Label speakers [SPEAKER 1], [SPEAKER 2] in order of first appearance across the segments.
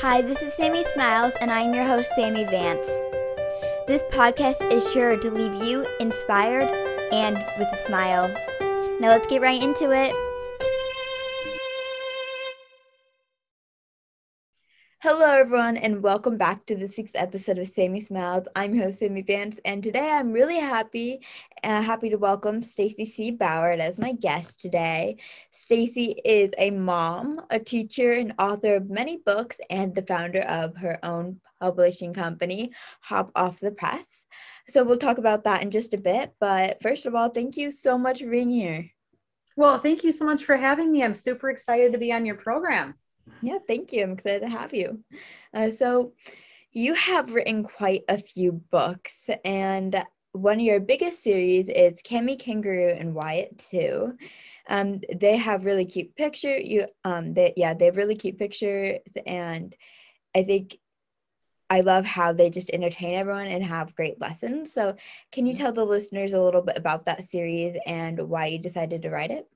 [SPEAKER 1] Hi, this is Sammy Smiles, and I'm your host, Sammy Vance. This podcast is sure to leave you inspired and with a smile. Now let's get right into it. Hello, everyone, and welcome back to the sixth episode of Sammy Smiles. I'm your host Sammy Vance, and today I'm really happy, uh, happy to welcome Stacy C. Bauer as my guest today. Stacy is a mom, a teacher, and author of many books, and the founder of her own publishing company, Hop Off the Press. So we'll talk about that in just a bit. But first of all, thank you so much for being here.
[SPEAKER 2] Well, thank you so much for having me. I'm super excited to be on your program.
[SPEAKER 1] Yeah, thank you. I'm excited to have you. Uh, so, you have written quite a few books, and one of your biggest series is Cami Kangaroo and Wyatt too. Um, they have really cute picture. You um, they yeah, they have really cute pictures, and I think I love how they just entertain everyone and have great lessons. So, can you mm-hmm. tell the listeners a little bit about that series and why you decided to write it?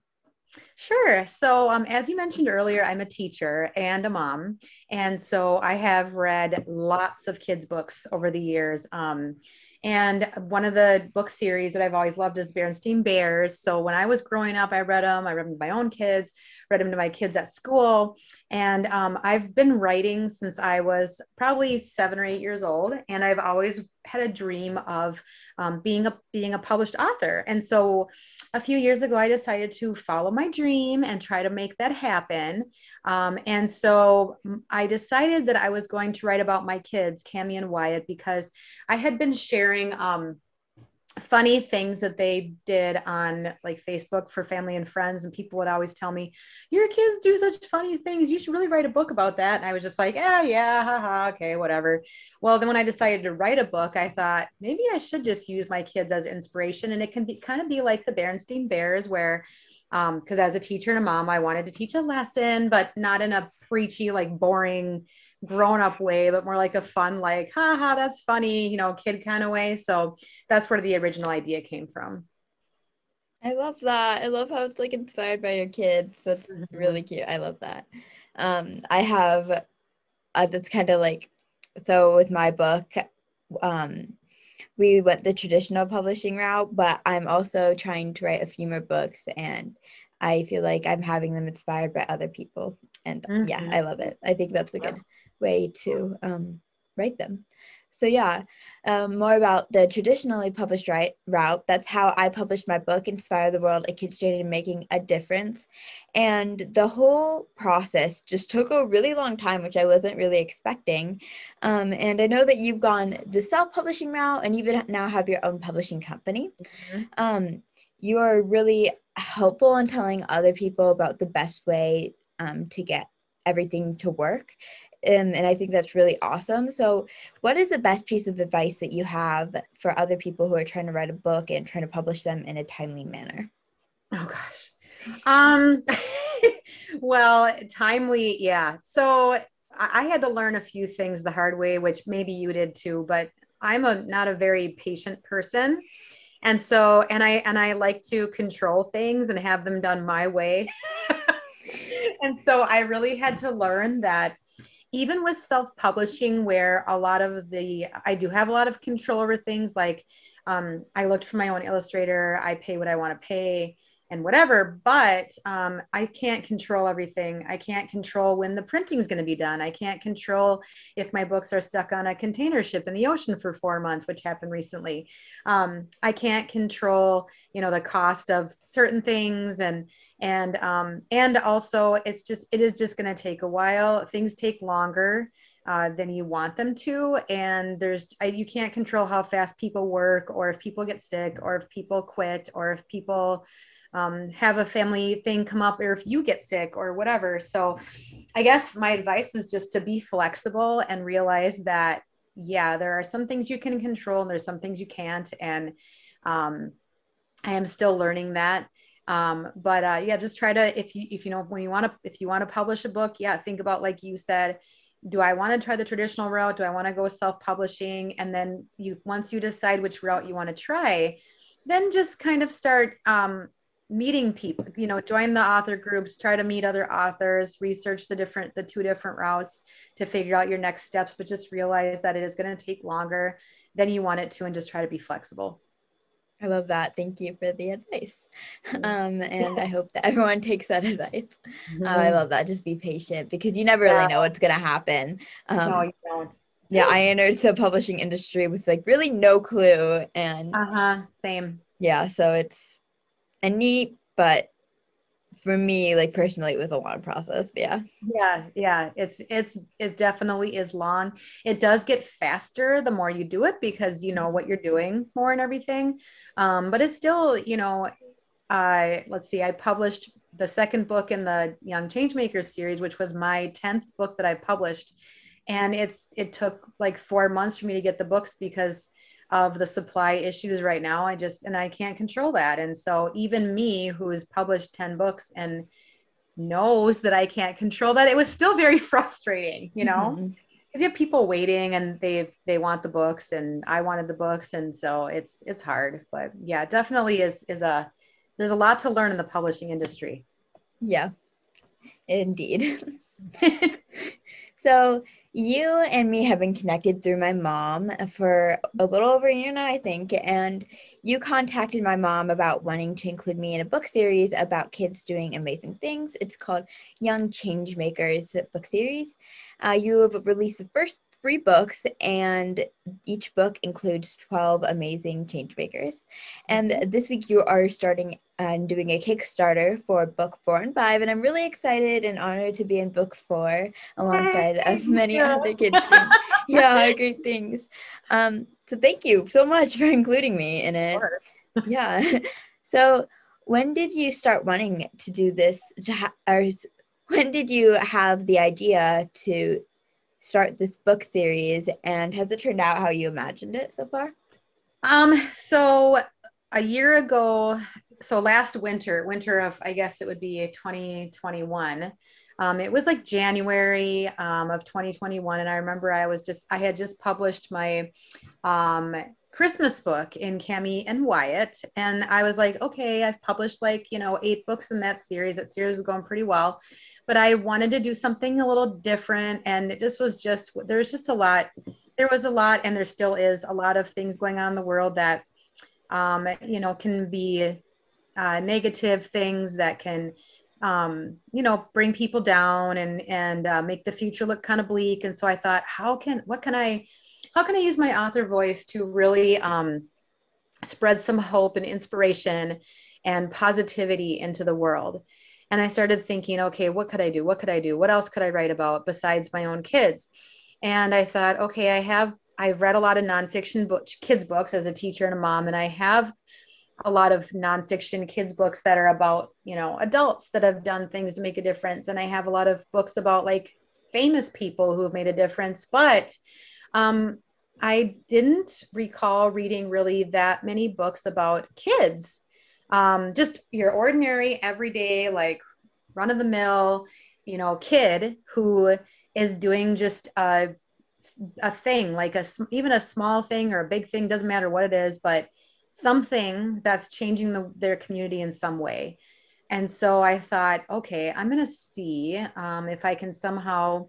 [SPEAKER 2] Sure. So, um, as you mentioned earlier, I'm a teacher and a mom. And so I have read lots of kids' books over the years. Um, and one of the book series that I've always loved is Berenstain Bears. So when I was growing up, I read them. I read them to my own kids, read them to my kids at school. And um, I've been writing since I was probably seven or eight years old. And I've always had a dream of um, being a being a published author. And so a few years ago, I decided to follow my dream and try to make that happen. Um, and so I decided that I was going to write about my kids, Cami and Wyatt, because I had been sharing um, funny things that they did on like Facebook for family and friends. And people would always tell me, Your kids do such funny things. You should really write a book about that. And I was just like, Yeah, yeah, haha, okay, whatever. Well, then when I decided to write a book, I thought maybe I should just use my kids as inspiration. And it can be kind of be like the Berenstain Bears, where because um, as a teacher and a mom, I wanted to teach a lesson, but not in a preachy, like boring grown up way, but more like a fun, like, haha, that's funny, you know, kid kind of way. So that's where the original idea came from.
[SPEAKER 1] I love that. I love how it's like inspired by your kids. That's mm-hmm. really cute. I love that. Um, I have uh, that's kind of like so with my book, um, we went the traditional publishing route, but I'm also trying to write a few more books and I feel like I'm having them inspired by other people. And mm-hmm. yeah, I love it. I think that's a good way to um, write them. So yeah, um, more about the traditionally published right, route. That's how I published my book, Inspire the World, a kid's journey to making a difference. And the whole process just took a really long time, which I wasn't really expecting. Um, and I know that you've gone the self-publishing route and even now have your own publishing company. Mm-hmm. Um, you are really helpful in telling other people about the best way um, to get everything to work um, and I think that's really awesome. So, what is the best piece of advice that you have for other people who are trying to write a book and trying to publish them in a timely manner?
[SPEAKER 2] Oh gosh. Um well, timely, yeah. So I had to learn a few things the hard way, which maybe you did too, but I'm a not a very patient person. And so and I and I like to control things and have them done my way. and so I really had to learn that even with self-publishing where a lot of the i do have a lot of control over things like um, i looked for my own illustrator i pay what i want to pay and whatever but um, i can't control everything. I can't control when the printing is going to be done. I can't control if my books are stuck on a container ship in the ocean for four months which happened recently. Um, i can't control you know the cost of certain things and and um, and also it's just it is just going to take a while. Things take longer uh, than you want them to and there's you can't control how fast people work or if people get sick or if people quit or if people um, have a family thing come up or if you get sick or whatever. So i guess my advice is just to be flexible and realize that yeah there are some things you can control and there's some things you can't. And um, i am still learning that. Um, but uh, yeah just try to if you if you know when you want to if you want to publish a book yeah think about like you said do i want to try the traditional route? Do i want to go self-publishing? And then you once you decide which route you want to try then just kind of start um, meeting people you know join the author groups try to meet other authors research the different the two different routes to figure out your next steps but just realize that it is going to take longer than you want it to and just try to be flexible
[SPEAKER 1] I love that. Thank you for the advice. Um, and I hope that everyone takes that advice. Mm-hmm. Uh, I love that. Just be patient because you never yeah. really know what's going to happen. Um, no, you don't. Yeah, I entered the publishing industry with like really no clue. And
[SPEAKER 2] uh huh, same.
[SPEAKER 1] Yeah, so it's a neat, but for me, like personally, it was a long process. yeah.
[SPEAKER 2] Yeah, yeah. It's it's it definitely is long. It does get faster the more you do it because you know what you're doing more and everything. Um, but it's still, you know, I let's see, I published the second book in the Young Changemakers series, which was my 10th book that I published. And it's it took like four months for me to get the books because of the supply issues right now. I just, and I can't control that. And so even me, who's published 10 books and knows that I can't control that, it was still very frustrating, you know? Mm-hmm. You have people waiting and they they want the books and I wanted the books and so it's it's hard but yeah definitely is is a there's a lot to learn in the publishing industry
[SPEAKER 1] yeah indeed so you and me have been connected through my mom for a little over a year now, I think. And you contacted my mom about wanting to include me in a book series about kids doing amazing things. It's called Young Changemakers book series. Uh, you have released the first three books, and each book includes 12 amazing change makers. And mm-hmm. this week, you are starting and doing a Kickstarter for book four and five. And I'm really excited and honored to be in book four alongside of many yeah. other kids. yeah, great things. Um, so thank you so much for including me in it. yeah. So when did you start wanting to do this? To ha- or when did you have the idea to start this book series and has it turned out how you imagined it so far?
[SPEAKER 2] Um, so a year ago, so last winter, winter of I guess it would be 2021. Um, it was like January um, of 2021, and I remember I was just I had just published my um, Christmas book in Cami and Wyatt, and I was like, okay, I've published like you know eight books in that series. That series is going pretty well, but I wanted to do something a little different. And this was just, there's just a lot, there was a lot, and there still is a lot of things going on in the world that, um, you know, can be uh, negative things that can, um, you know, bring people down and, and uh, make the future look kind of bleak. And so I thought, how can, what can I, how can I use my author voice to really um, spread some hope and inspiration and positivity into the world? And I started thinking, okay, what could I do? What could I do? What else could I write about besides my own kids? And I thought, okay, I have, I've read a lot of nonfiction book, kids books as a teacher and a mom, and I have a lot of nonfiction kids books that are about, you know, adults that have done things to make a difference. And I have a lot of books about like famous people who have made a difference. But um, I didn't recall reading really that many books about kids um, just your ordinary, everyday, like run of the mill, you know, kid who is doing just a, a thing, like a even a small thing or a big thing, doesn't matter what it is, but something that's changing the, their community in some way. And so I thought, okay, I'm going to see um, if I can somehow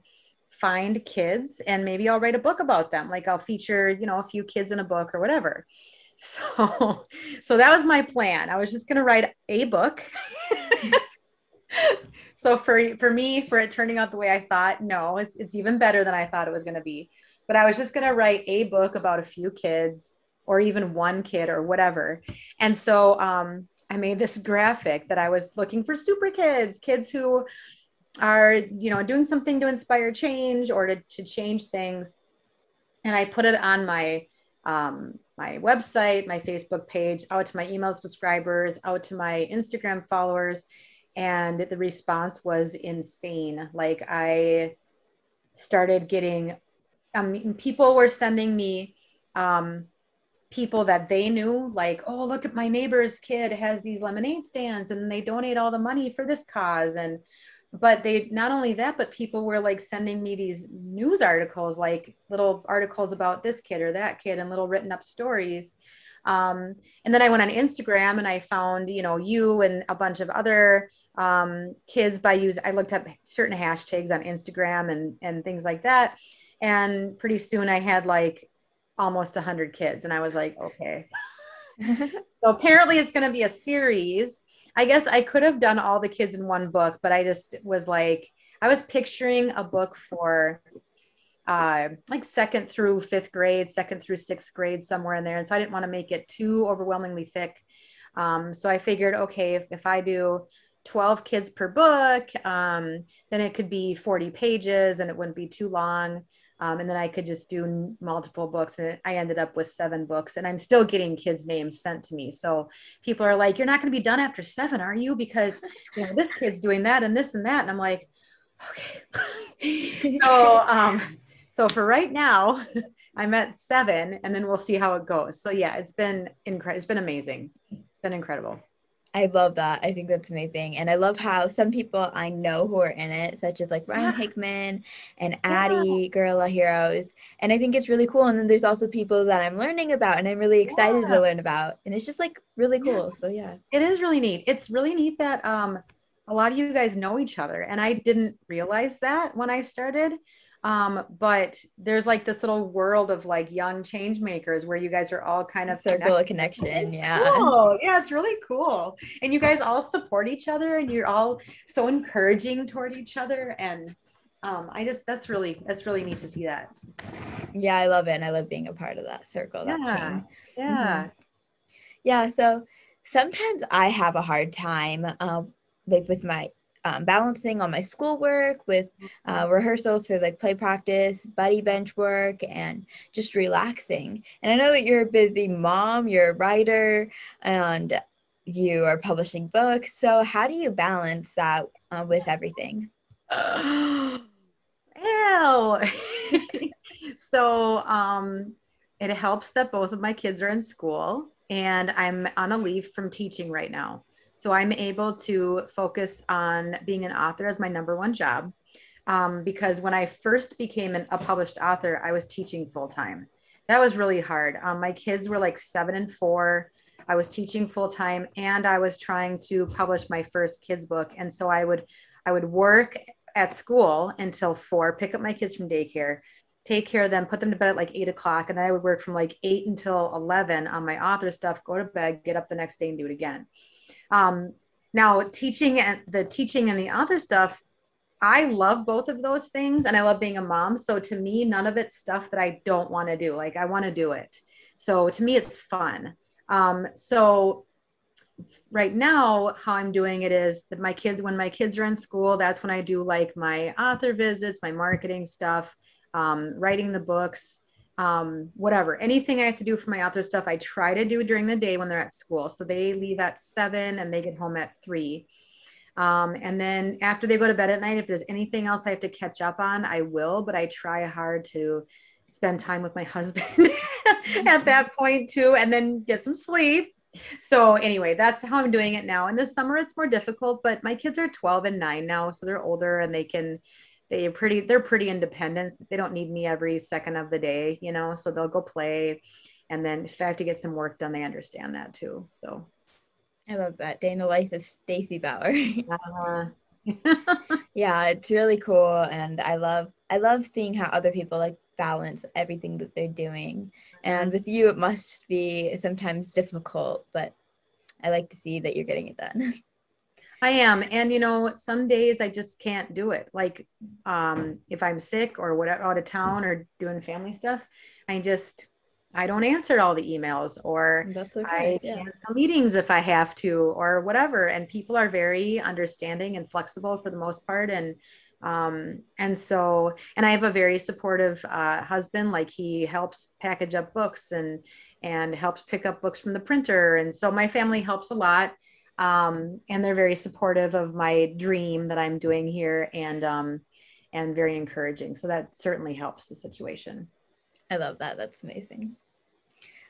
[SPEAKER 2] find kids and maybe I'll write a book about them. Like I'll feature, you know, a few kids in a book or whatever. So, so that was my plan. I was just going to write a book. so for for me, for it turning out the way I thought, no, it's it's even better than I thought it was going to be. But I was just going to write a book about a few kids, or even one kid, or whatever. And so um, I made this graphic that I was looking for super kids, kids who are you know doing something to inspire change or to, to change things. And I put it on my um, my website, my Facebook page, out to my email subscribers, out to my Instagram followers. And the response was insane. Like I started getting, um, people were sending me um, people that they knew, like, oh, look at my neighbor's kid has these lemonade stands and they donate all the money for this cause. And but they not only that but people were like sending me these news articles like little articles about this kid or that kid and little written up stories Um, and then I went on Instagram and I found, you know, you and a bunch of other um, kids by use. I looked up certain hashtags on Instagram and and things like that. And pretty soon I had like almost 100 kids and I was like, okay. so apparently it's going to be a series. I guess I could have done all the kids in one book, but I just was like I was picturing a book for uh, like second through fifth grade, second through sixth grade, somewhere in there. And so I didn't want to make it too overwhelmingly thick. Um, so I figured, okay, if, if I do 12 kids per book, um, then it could be 40 pages and it wouldn't be too long. Um, and then I could just do multiple books. And I ended up with seven books, and I'm still getting kids' names sent to me. So people are like, "You're not going to be done after seven, are you?" Because you know this kid's doing that and this and that, and I'm like, okay. so um, so for right now, I'm at seven, and then we'll see how it goes. So yeah, it's been incredible. It's been amazing. It's been incredible.
[SPEAKER 1] I love that. I think that's amazing. And I love how some people I know who are in it, such as like Ryan Hickman and Addie, yeah. Guerrilla Heroes. And I think it's really cool. And then there's also people that I'm learning about and I'm really excited yeah. to learn about. And it's just like really cool. Yeah. So yeah.
[SPEAKER 2] It is really neat. It's really neat that um a lot of you guys know each other. And I didn't realize that when I started. Um, but there's like this little world of like young change makers where you guys are all kind of
[SPEAKER 1] circle of connection. Yeah.
[SPEAKER 2] Cool. Yeah, it's really cool. And you guys all support each other and you're all so encouraging toward each other. And um, I just that's really that's really neat to see that.
[SPEAKER 1] Yeah, I love it. And I love being a part of that circle,
[SPEAKER 2] yeah.
[SPEAKER 1] that chain.
[SPEAKER 2] Yeah. Mm-hmm.
[SPEAKER 1] Yeah. So sometimes I have a hard time uh, like with my um, balancing on my schoolwork with uh, rehearsals for like play practice, buddy bench work, and just relaxing. And I know that you're a busy mom, you're a writer, and you are publishing books. So how do you balance that uh, with everything?
[SPEAKER 2] Ew. so um, it helps that both of my kids are in school and I'm on a leave from teaching right now. So I'm able to focus on being an author as my number one job. Um, because when I first became an, a published author, I was teaching full time. That was really hard. Um, my kids were like seven and four. I was teaching full time, and I was trying to publish my first kids book. And so I would, I would work at school until four, pick up my kids from daycare, take care of them, put them to bed at like eight o'clock, and then I would work from like eight until eleven on my author stuff, go to bed, get up the next day, and do it again. Um, now, teaching and the teaching and the other stuff, I love both of those things and I love being a mom. So to me, none of it's stuff that I don't want to do. Like I want to do it. So to me, it's fun. Um, so right now, how I'm doing it is that my kids, when my kids are in school, that's when I do like my author visits, my marketing stuff, um, writing the books, um, whatever, anything I have to do for my author stuff, I try to do during the day when they're at school. So they leave at seven and they get home at three. Um, and then after they go to bed at night, if there's anything else I have to catch up on, I will, but I try hard to spend time with my husband at that point too, and then get some sleep. So anyway, that's how I'm doing it now. In the summer, it's more difficult, but my kids are 12 and nine now, so they're older and they can they're pretty they're pretty independent. They don't need me every second of the day you know so they'll go play. And then if i have to get some work done they understand that too so.
[SPEAKER 1] I love that. Day in the life of stacy bauer. Uh, yeah it's really cool. And i love i love seeing how other people like balance everything that they're doing. And with you it must be sometimes difficult but i like to see that you're getting it done
[SPEAKER 2] I am. And you know, some days I just can't do it. Like um if I'm sick or what out of town or doing family stuff, I just I don't answer all the emails or okay, I yeah. cancel meetings if I have to or whatever. And people are very understanding and flexible for the most part. And um, and so and I have a very supportive uh, husband. Like he helps package up books and and helps pick up books from the printer. And so my family helps a lot um, and they're very supportive of my dream that I'm doing here and um, and very encouraging. So that certainly helps the situation.
[SPEAKER 1] I love that. That's amazing.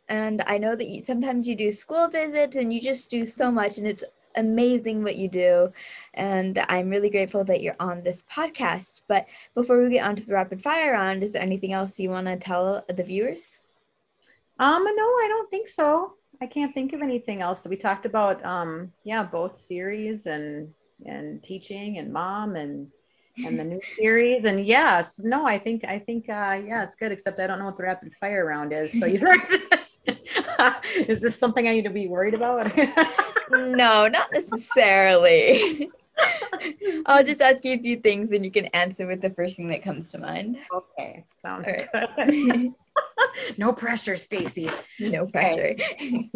[SPEAKER 1] And I know that you sometimes you do school visits and you just do so much and it's amazing what you do. And I'm really grateful that you're on this podcast. But before we get on to the rapid fire round, is there anything else you want to tell the viewers?
[SPEAKER 2] Um, no, I don't think so. I can't think of anything else. We talked about, um, yeah, both series and and teaching and mom and and the new series. And yes, no, I think I think uh, yeah, it's good. Except I don't know what the rapid fire round is. So you this. is this something I need to be worried about?
[SPEAKER 1] no, not necessarily. I'll just ask you a few things and you can answer with the first thing that comes to mind.
[SPEAKER 2] Okay, sounds right. good. no pressure, Stacy.
[SPEAKER 1] No pressure.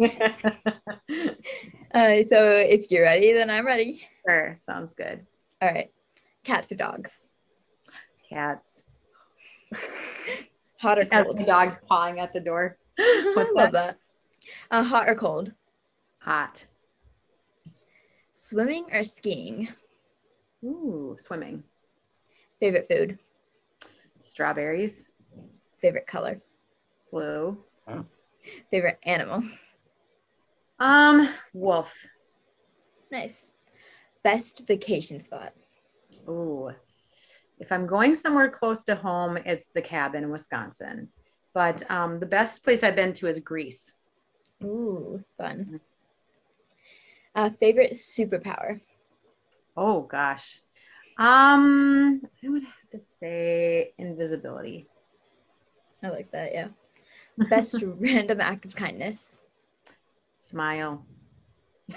[SPEAKER 1] uh, so if you're ready, then I'm ready.
[SPEAKER 2] Sure, sounds good.
[SPEAKER 1] All right. Cats or dogs?
[SPEAKER 2] Cats.
[SPEAKER 1] hot or cold?
[SPEAKER 2] The dog's pawing at the door.
[SPEAKER 1] What's Love that? Uh, hot or cold?
[SPEAKER 2] Hot.
[SPEAKER 1] Swimming or skiing?
[SPEAKER 2] Ooh, swimming.
[SPEAKER 1] Favorite food?
[SPEAKER 2] Strawberries.
[SPEAKER 1] Favorite color?
[SPEAKER 2] Blue.
[SPEAKER 1] Favorite animal?
[SPEAKER 2] Um, wolf.
[SPEAKER 1] Nice. Best vacation spot?
[SPEAKER 2] Ooh. If I'm going somewhere close to home, it's the cabin in Wisconsin. But um, the best place I've been to is Greece.
[SPEAKER 1] Ooh, fun. Uh, favorite superpower?
[SPEAKER 2] Oh gosh. Um, I would have to say invisibility.
[SPEAKER 1] I like that, yeah. Best random act of kindness.
[SPEAKER 2] Smile.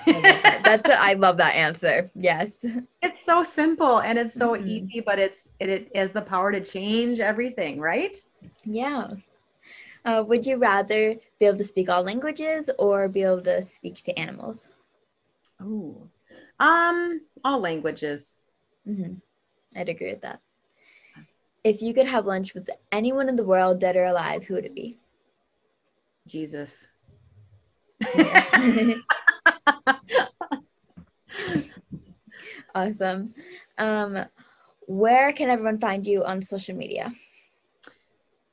[SPEAKER 1] that. That's the I love that answer. Yes.
[SPEAKER 2] It's so simple and it's so mm-hmm. easy, but it's it, it has the power to change everything, right?
[SPEAKER 1] Yeah. Uh, would you rather be able to speak all languages or be able to speak to animals?
[SPEAKER 2] Oh, um, all languages.
[SPEAKER 1] Mm-hmm. I'd agree with that. If you could have lunch with anyone in the world, dead or alive, who would it be?
[SPEAKER 2] Jesus.
[SPEAKER 1] awesome. Um, where can everyone find you on social media?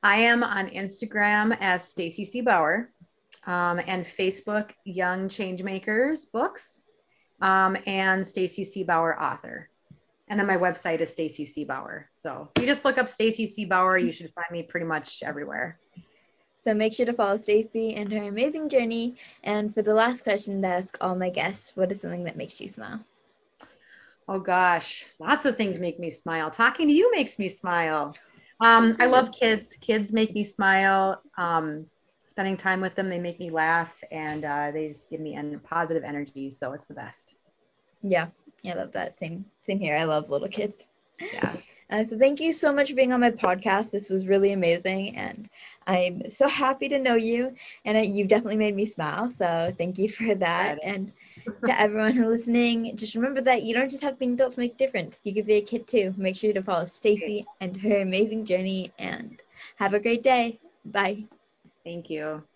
[SPEAKER 2] I am on Instagram as Stacy C. Bauer um, and Facebook Young Changemakers Books um, and Stacy C. Bauer Author. And then my website is Stacy C. Bauer. So if you just look up Stacy C. Bauer, you should find me pretty much everywhere.
[SPEAKER 1] So make sure to follow Stacy and her amazing journey. And for the last question to ask all my guests, what is something that makes you smile?
[SPEAKER 2] Oh gosh, lots of things make me smile. Talking to you makes me smile. Um, I love kids. Kids make me smile. Um, spending time with them, they make me laugh, and uh, they just give me en- positive energy. So it's the best.
[SPEAKER 1] Yeah, I love that. Same, same here. I love little kids.
[SPEAKER 2] Yeah.
[SPEAKER 1] Uh, so thank you so much for being on my podcast. This was really amazing, and I'm so happy to know you. And uh, you've definitely made me smile. So thank you for that. And to everyone who's listening, just remember that you don't just have to be an adult to make a difference. You could be a kid too. Make sure to follow Stacy and her amazing journey. And have a great day. Bye.
[SPEAKER 2] Thank you.